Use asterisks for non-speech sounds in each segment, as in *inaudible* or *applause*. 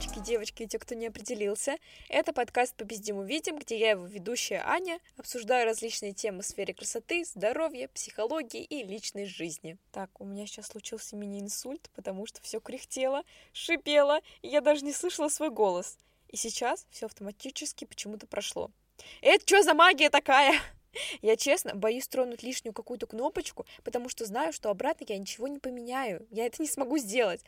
мальчики, девочки и те, кто не определился. Это подкаст «Побездим увидим», где я его ведущая Аня обсуждаю различные темы в сфере красоты, здоровья, психологии и личной жизни. Так, у меня сейчас случился мини-инсульт, потому что все кряхтело, шипело, и я даже не слышала свой голос. И сейчас все автоматически почему-то прошло. Это что за магия такая? *laughs* Я честно боюсь тронуть лишнюю какую-то кнопочку, потому что знаю, что обратно я ничего не поменяю. Я это не смогу сделать.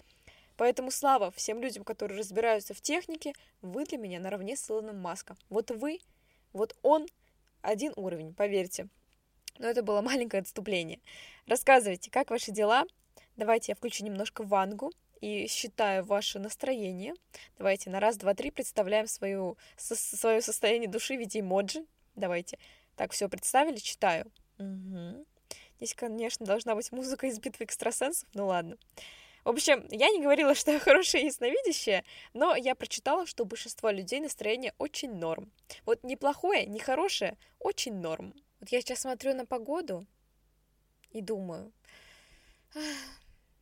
Поэтому слава всем людям, которые разбираются в технике, вы для меня наравне с Илоном Маском. Вот вы, вот он, один уровень, поверьте. Но это было маленькое отступление. Рассказывайте, как ваши дела? Давайте я включу немножко вангу и считаю ваше настроение. Давайте на раз, два, три представляем свою, со, свое состояние души в виде эмоджи. Давайте. Так, все представили, читаю. Угу. Здесь, конечно, должна быть музыка из битвы экстрасенсов, ну ладно. В общем, я не говорила, *laughs* что я хорошая ясновидящая, но я прочитала, что у большинства людей настроение очень норм. Вот не плохое, не хорошее, очень норм. Вот я сейчас смотрю на погоду и думаю,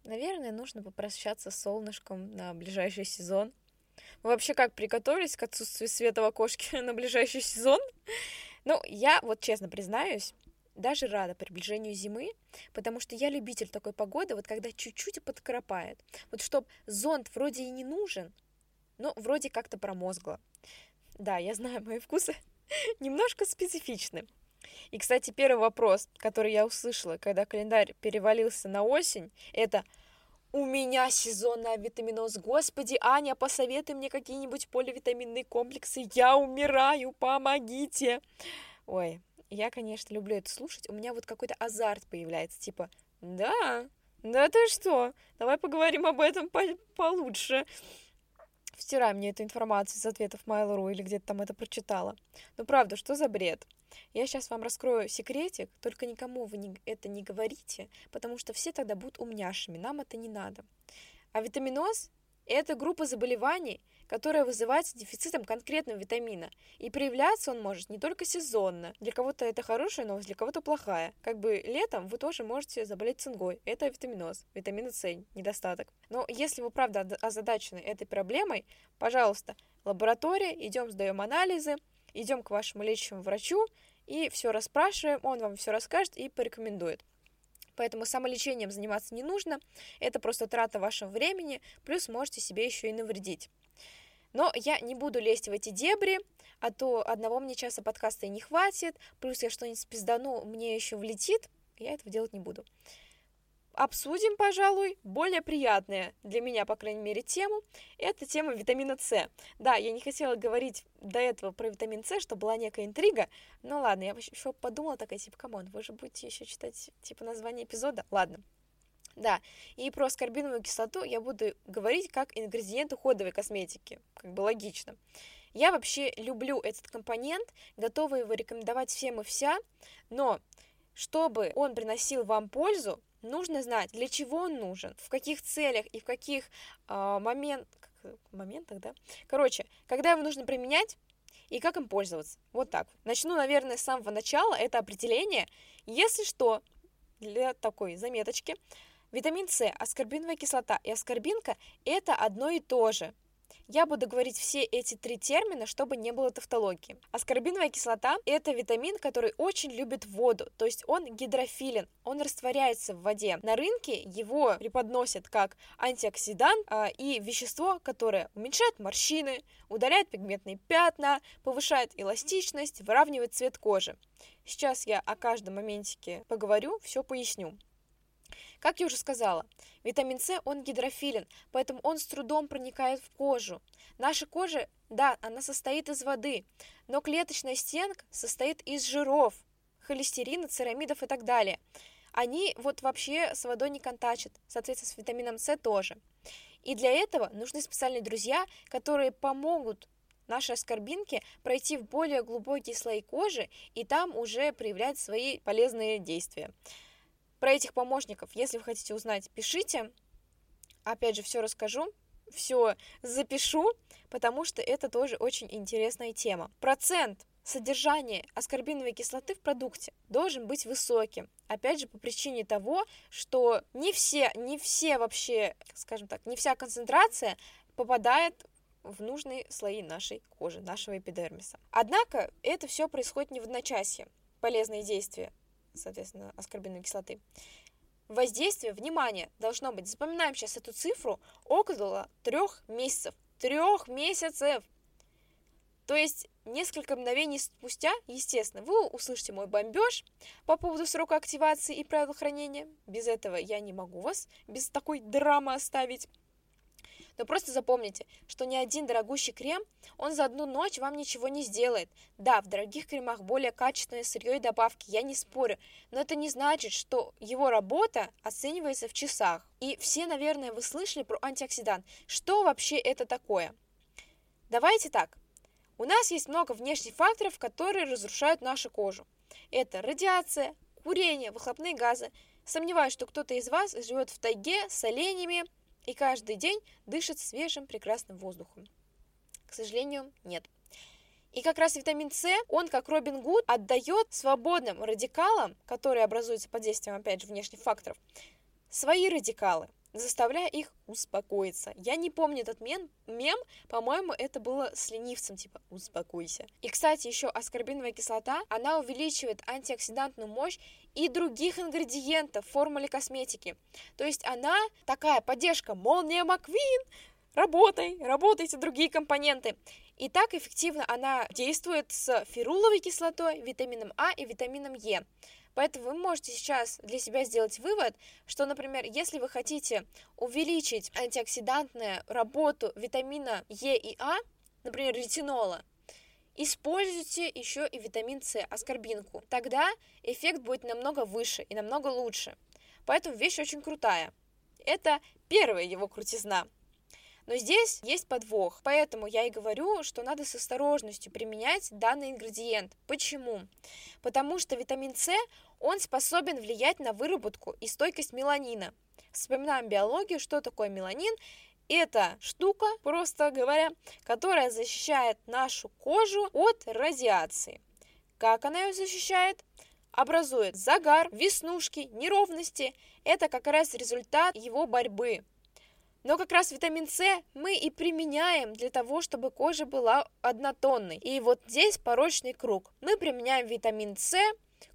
наверное, нужно попрощаться с солнышком на ближайший сезон. Вы вообще как приготовились к отсутствию света в окошке *laughs* на ближайший сезон? Ну, я вот честно признаюсь, даже рада приближению зимы, потому что я любитель такой погоды, вот когда чуть-чуть подкропает. Вот чтоб зонт вроде и не нужен, но вроде как-то промозгло. Да, я знаю, мои вкусы *laughs* немножко специфичны. И, кстати, первый вопрос, который я услышала, когда календарь перевалился на осень, это «У меня сезонный витаминоз, господи, Аня, посоветуй мне какие-нибудь поливитаминные комплексы, я умираю, помогите!» Ой, я, конечно, люблю это слушать. У меня вот какой-то азарт появляется, типа, да, да ты что, давай поговорим об этом по получше. Втирай мне эту информацию из ответов Mail.ru или где-то там это прочитала. Ну правда, что за бред? Я сейчас вам раскрою секретик, только никому вы не, это не говорите, потому что все тогда будут умняшами, нам это не надо. А витаминоз – это группа заболеваний, которая вызывается дефицитом конкретного витамина. И проявляться он может не только сезонно. Для кого-то это хорошая новость, для кого-то плохая. Как бы летом вы тоже можете заболеть цингой. Это витаминоз, витамина С, недостаток. Но если вы правда озадачены этой проблемой, пожалуйста, лаборатория, идем сдаем анализы, идем к вашему лечащему врачу и все расспрашиваем, он вам все расскажет и порекомендует. Поэтому самолечением заниматься не нужно, это просто трата вашего времени, плюс можете себе еще и навредить. Но я не буду лезть в эти дебри, а то одного мне часа подкаста и не хватит, плюс я что-нибудь спиздану, мне еще влетит, я этого делать не буду. Обсудим, пожалуй, более приятная для меня, по крайней мере, тему. Это тема витамина С. Да, я не хотела говорить до этого про витамин С, что была некая интрига. Но ладно, я еще подумала такая, типа, come on, вы же будете еще читать, типа, название эпизода? Ладно. Да, и про аскорбиновую кислоту я буду говорить как ингредиент уходовой косметики, как бы логично. Я вообще люблю этот компонент, готова его рекомендовать всем и вся, но чтобы он приносил вам пользу, нужно знать, для чего он нужен, в каких целях и в каких э, момент, моментах, да? Короче, когда его нужно применять и как им пользоваться. Вот так. Начну, наверное, с самого начала. Это определение. Если что, для такой заметочки, Витамин С, аскорбиновая кислота и аскорбинка – это одно и то же. Я буду говорить все эти три термина, чтобы не было тавтологии. Аскорбиновая кислота – это витамин, который очень любит воду, то есть он гидрофилен, он растворяется в воде. На рынке его преподносят как антиоксидант а, и вещество, которое уменьшает морщины, удаляет пигментные пятна, повышает эластичность, выравнивает цвет кожи. Сейчас я о каждом моментике поговорю, все поясню. Как я уже сказала, витамин С, он гидрофилен, поэтому он с трудом проникает в кожу. Наша кожа, да, она состоит из воды, но клеточная стенка состоит из жиров, холестерина, церамидов и так далее. Они вот вообще с водой не контачат, соответственно, с витамином С тоже. И для этого нужны специальные друзья, которые помогут нашей аскорбинке пройти в более глубокие слои кожи и там уже проявлять свои полезные действия. Про этих помощников, если вы хотите узнать, пишите. Опять же, все расскажу, все запишу, потому что это тоже очень интересная тема. Процент содержания аскорбиновой кислоты в продукте должен быть высоким. Опять же, по причине того, что не все, не все вообще, скажем так, не вся концентрация попадает в нужные слои нашей кожи, нашего эпидермиса. Однако это все происходит не в одночасье. Полезные действия, соответственно, аскорбиновой кислоты. Воздействие, внимание, должно быть, запоминаем сейчас эту цифру, около трех месяцев. Трех месяцев! То есть несколько мгновений спустя, естественно, вы услышите мой бомбеж по поводу срока активации и правил хранения. Без этого я не могу вас без такой драмы оставить. Но просто запомните, что ни один дорогущий крем, он за одну ночь вам ничего не сделает. Да, в дорогих кремах более качественное сырье и добавки, я не спорю, но это не значит, что его работа оценивается в часах. И все, наверное, вы слышали про антиоксидант. Что вообще это такое? Давайте так. У нас есть много внешних факторов, которые разрушают нашу кожу. Это радиация, курение, выхлопные газы. Сомневаюсь, что кто-то из вас живет в тайге с оленями, и каждый день дышит свежим прекрасным воздухом. К сожалению, нет. И как раз витамин С, он, как Робин Гуд, отдает свободным радикалам, которые образуются под действием, опять же, внешних факторов, свои радикалы – заставляя их успокоиться. Я не помню этот мем, мем по-моему, это было с ленивцем, типа «успокойся». И, кстати, еще аскорбиновая кислота, она увеличивает антиоксидантную мощь и других ингредиентов в формуле косметики. То есть она такая поддержка «Молния Маквин», работай, работайте другие компоненты. И так эффективно она действует с феруловой кислотой, витамином А и витамином Е. Поэтому вы можете сейчас для себя сделать вывод, что, например, если вы хотите увеличить антиоксидантную работу витамина Е и А, например, ретинола, используйте еще и витамин С, аскорбинку. Тогда эффект будет намного выше и намного лучше. Поэтому вещь очень крутая. Это первая его крутизна. Но здесь есть подвох, поэтому я и говорю, что надо с осторожностью применять данный ингредиент. Почему? Потому что витамин С, он способен влиять на выработку и стойкость меланина. Вспоминаем биологию, что такое меланин. Это штука, просто говоря, которая защищает нашу кожу от радиации. Как она ее защищает? Образует загар, веснушки, неровности. Это как раз результат его борьбы но как раз витамин С мы и применяем для того, чтобы кожа была однотонной. И вот здесь порочный круг. Мы применяем витамин С,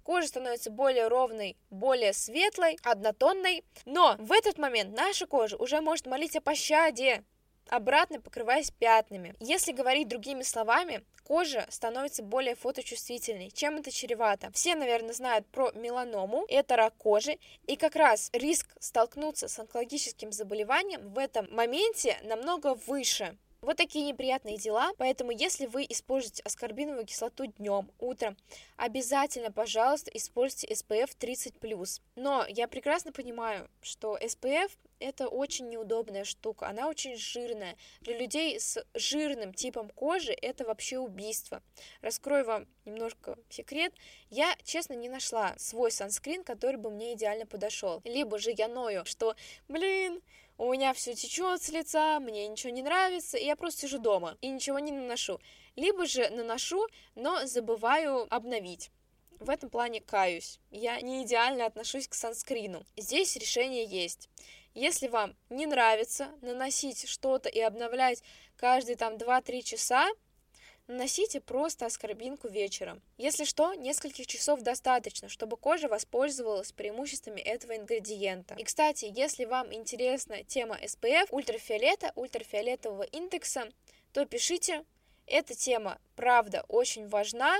кожа становится более ровной, более светлой, однотонной. Но в этот момент наша кожа уже может молить о пощаде, обратно покрываясь пятнами. Если говорить другими словами, кожа становится более фоточувствительной. Чем это чревато? Все, наверное, знают про меланому, это рак кожи, и как раз риск столкнуться с онкологическим заболеванием в этом моменте намного выше. Вот такие неприятные дела, поэтому если вы используете аскорбиновую кислоту днем, утром, обязательно, пожалуйста, используйте SPF 30+. Но я прекрасно понимаю, что SPF это очень неудобная штука, она очень жирная. Для людей с жирным типом кожи это вообще убийство. Раскрою вам немножко секрет. Я, честно, не нашла свой санскрин, который бы мне идеально подошел. Либо же я ною, что, блин, у меня все течет с лица, мне ничего не нравится, и я просто сижу дома и ничего не наношу. Либо же наношу, но забываю обновить. В этом плане каюсь. Я не идеально отношусь к санскрину. Здесь решение есть. Если вам не нравится наносить что-то и обновлять каждые там 2-3 часа, Наносите просто аскорбинку вечером. Если что, нескольких часов достаточно, чтобы кожа воспользовалась преимуществами этого ингредиента. И, кстати, если вам интересна тема SPF, ультрафиолета, ультрафиолетового индекса, то пишите. Эта тема, правда, очень важна.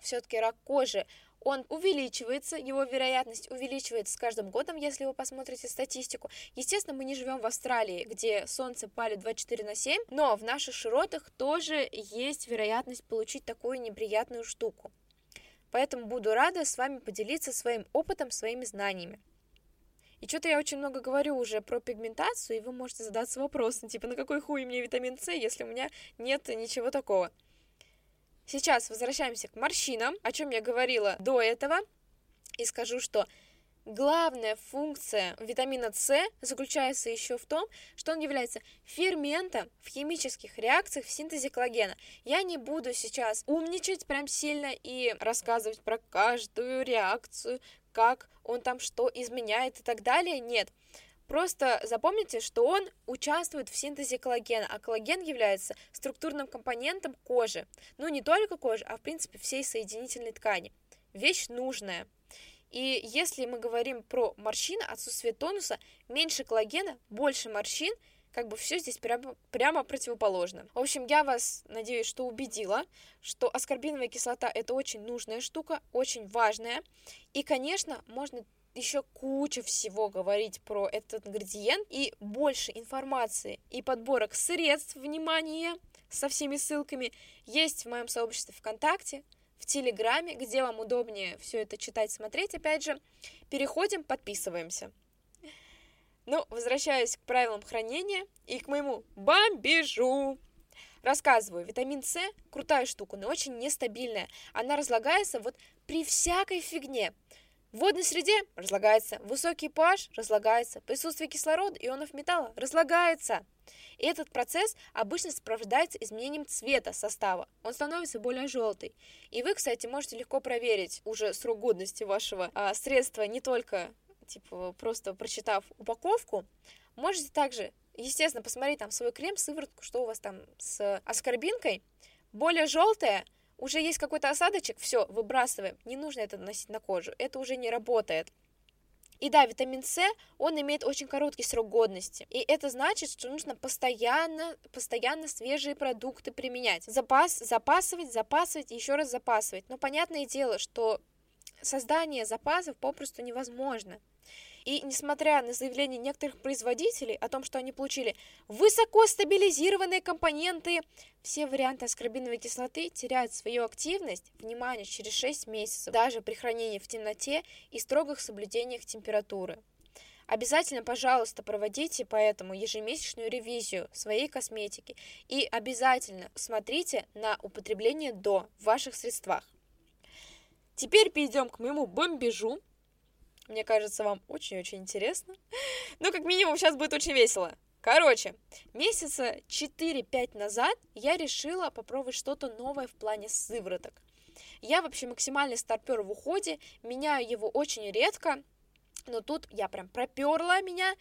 Все-таки рак кожи он увеличивается, его вероятность увеличивается с каждым годом, если вы посмотрите статистику. Естественно, мы не живем в Австралии, где солнце палит 24 на 7, но в наших широтах тоже есть вероятность получить такую неприятную штуку. Поэтому буду рада с вами поделиться своим опытом, своими знаниями. И что-то я очень много говорю уже про пигментацию, и вы можете задаться вопросом, типа, на какой хуй мне витамин С, если у меня нет ничего такого. Сейчас возвращаемся к морщинам, о чем я говорила до этого, и скажу, что Главная функция витамина С заключается еще в том, что он является ферментом в химических реакциях в синтезе коллагена. Я не буду сейчас умничать прям сильно и рассказывать про каждую реакцию, как он там что изменяет и так далее. Нет. Просто запомните, что он участвует в синтезе коллагена, а коллаген является структурным компонентом кожи. Ну, не только кожи, а в принципе всей соединительной ткани. Вещь нужная. И если мы говорим про морщины, отсутствие тонуса, меньше коллагена, больше морщин, как бы все здесь прямо, прямо противоположно. В общем, я вас, надеюсь, что убедила, что аскорбиновая кислота это очень нужная штука, очень важная. И, конечно, можно еще куча всего говорить про этот ингредиент и больше информации и подборок средств внимания со всеми ссылками есть в моем сообществе ВКонтакте, в Телеграме, где вам удобнее все это читать, смотреть, опять же. Переходим, подписываемся. Ну, возвращаясь к правилам хранения и к моему бомбежу. Рассказываю, витамин С крутая штука, но очень нестабильная. Она разлагается вот при всякой фигне. В водной среде разлагается, высокий pH разлагается, присутствие кислорода, ионов металла разлагается. И этот процесс обычно сопровождается изменением цвета состава. Он становится более желтый. И вы, кстати, можете легко проверить уже срок годности вашего а, средства не только типа просто прочитав упаковку. Можете также, естественно, посмотреть там свой крем, сыворотку, что у вас там с аскорбинкой. Более желтая, уже есть какой-то осадочек, все, выбрасываем. Не нужно это наносить на кожу, это уже не работает. И да, витамин С, он имеет очень короткий срок годности. И это значит, что нужно постоянно, постоянно свежие продукты применять. Запас, запасывать, запасывать, еще раз запасывать. Но понятное дело, что создание запасов попросту невозможно. И несмотря на заявления некоторых производителей о том, что они получили высоко стабилизированные компоненты, все варианты аскорбиновой кислоты теряют свою активность, внимание, через 6 месяцев, даже при хранении в темноте и строгих соблюдениях температуры. Обязательно, пожалуйста, проводите поэтому ежемесячную ревизию своей косметики и обязательно смотрите на употребление до в ваших средствах. Теперь перейдем к моему бомбежу. Мне кажется, вам очень-очень интересно. *laughs* Ну, как минимум, сейчас будет очень весело. Короче, месяца 4-5 назад я решила попробовать что-то новое в плане сывороток. Я вообще максимальный старпер в уходе, меняю его очень редко, но тут я прям проперла меня,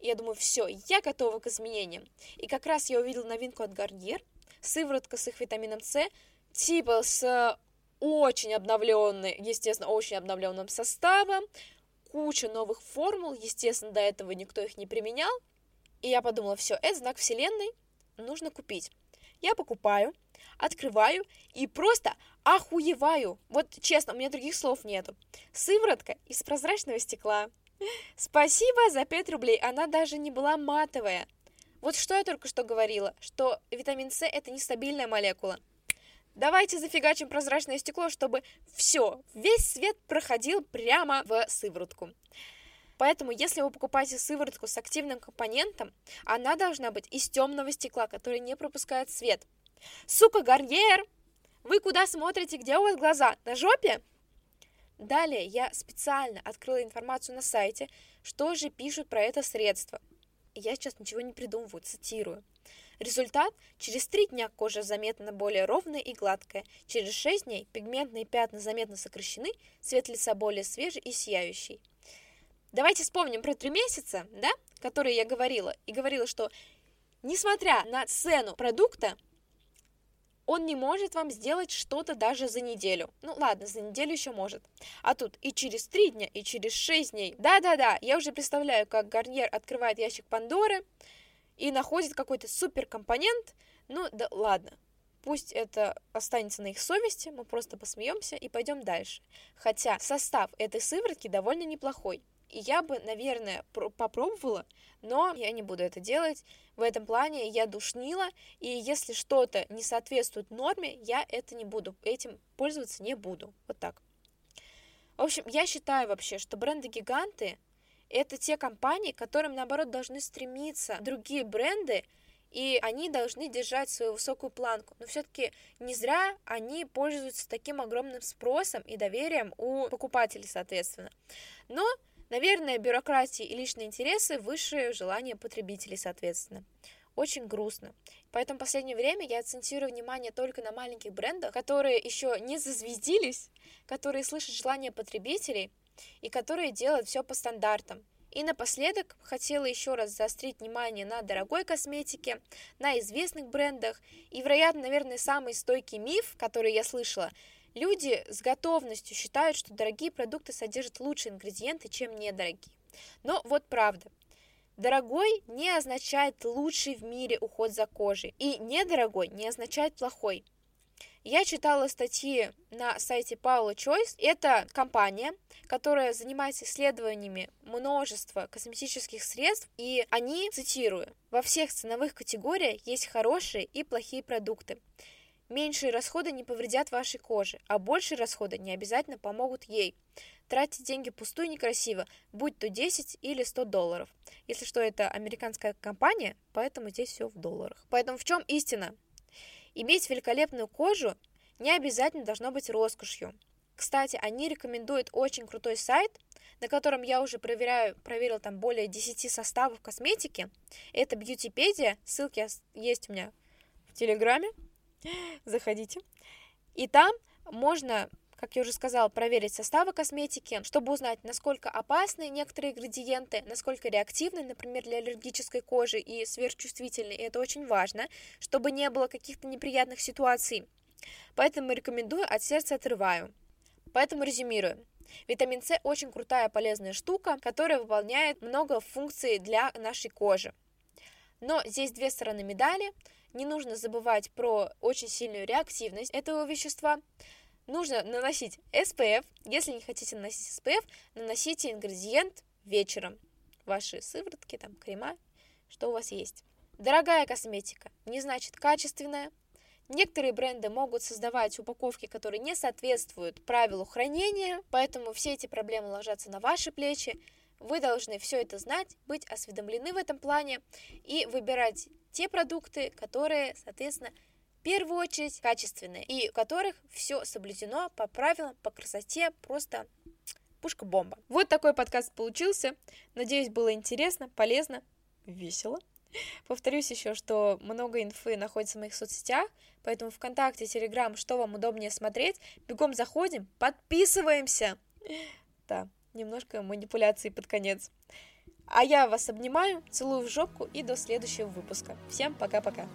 и я думаю, все, я готова к изменениям. И как раз я увидела новинку от Garnier, сыворотка с их витамином С, типа с очень обновленной, естественно, очень обновленным составом, куча новых формул, естественно, до этого никто их не применял. И я подумала, все, это знак вселенной, нужно купить. Я покупаю, открываю и просто охуеваю. Вот честно, у меня других слов нету. Сыворотка из прозрачного стекла. Спасибо за 5 рублей, она даже не была матовая. Вот что я только что говорила, что витамин С это нестабильная молекула. Давайте зафигачим прозрачное стекло, чтобы все, весь свет проходил прямо в сыворотку. Поэтому, если вы покупаете сыворотку с активным компонентом, она должна быть из темного стекла, который не пропускает свет. Сука, Гарьер! Вы куда смотрите? Где у вас глаза? На жопе? Далее я специально открыла информацию на сайте, что же пишут про это средство. Я сейчас ничего не придумываю, цитирую. Результат – через 3 дня кожа заметно более ровная и гладкая, через 6 дней пигментные пятна заметно сокращены, цвет лица более свежий и сияющий. Давайте вспомним про 3 месяца, да, которые я говорила, и говорила, что несмотря на цену продукта, он не может вам сделать что-то даже за неделю. Ну ладно, за неделю еще может. А тут и через 3 дня, и через 6 дней. Да-да-да, я уже представляю, как Гарниер открывает ящик Пандоры, и находит какой-то суперкомпонент, ну да ладно, пусть это останется на их совести, мы просто посмеемся и пойдем дальше. Хотя состав этой сыворотки довольно неплохой. И я бы, наверное, попробовала, но я не буду это делать. В этом плане я душнила, и если что-то не соответствует норме, я это не буду, этим пользоваться не буду. Вот так. В общем, я считаю вообще, что бренды-гиганты это те компании, к которым, наоборот, должны стремиться другие бренды, и они должны держать свою высокую планку. Но все-таки не зря они пользуются таким огромным спросом и доверием у покупателей, соответственно. Но, наверное, бюрократия и личные интересы выше желания потребителей, соответственно. Очень грустно. Поэтому в последнее время я акцентирую внимание только на маленьких брендах, которые еще не зазвездились, которые слышат желания потребителей, и которые делают все по стандартам. И напоследок хотела еще раз заострить внимание на дорогой косметике, на известных брендах. И, вероятно, наверное, самый стойкий миф, который я слышала, люди с готовностью считают, что дорогие продукты содержат лучшие ингредиенты, чем недорогие. Но вот правда. Дорогой не означает лучший в мире уход за кожей, и недорогой не означает плохой. Я читала статьи на сайте Paula Choice. Это компания, которая занимается исследованиями множества косметических средств, и они, цитирую, «Во всех ценовых категориях есть хорошие и плохие продукты. Меньшие расходы не повредят вашей коже, а большие расходы не обязательно помогут ей. Тратить деньги пустую некрасиво, будь то 10 или 100 долларов. Если что, это американская компания, поэтому здесь все в долларах. Поэтому в чем истина? Иметь великолепную кожу не обязательно должно быть роскошью. Кстати, они рекомендуют очень крутой сайт, на котором я уже проверяю, проверил там более 10 составов косметики. Это Бьютипедия, ссылки есть у меня в Телеграме, *gasps* заходите. И там можно как я уже сказала, проверить составы косметики, чтобы узнать, насколько опасны некоторые ингредиенты, насколько реактивны, например, для аллергической кожи и сверхчувствительны. И это очень важно, чтобы не было каких-то неприятных ситуаций. Поэтому рекомендую, от сердца отрываю. Поэтому резюмирую. Витамин С очень крутая полезная штука, которая выполняет много функций для нашей кожи. Но здесь две стороны медали. Не нужно забывать про очень сильную реактивность этого вещества нужно наносить SPF. Если не хотите наносить SPF, наносите ингредиент вечером. Ваши сыворотки, там, крема, что у вас есть. Дорогая косметика не значит качественная. Некоторые бренды могут создавать упаковки, которые не соответствуют правилу хранения, поэтому все эти проблемы ложатся на ваши плечи. Вы должны все это знать, быть осведомлены в этом плане и выбирать те продукты, которые, соответственно, в первую очередь качественные, и у которых все соблюдено по правилам, по красоте, просто пушка-бомба. Вот такой подкаст получился. Надеюсь, было интересно, полезно, весело. Повторюсь еще, что много инфы находится в моих соцсетях, поэтому ВКонтакте, Телеграм, что вам удобнее смотреть, бегом заходим, подписываемся. Да, немножко манипуляции под конец. А я вас обнимаю, целую в жопку и до следующего выпуска. Всем пока-пока.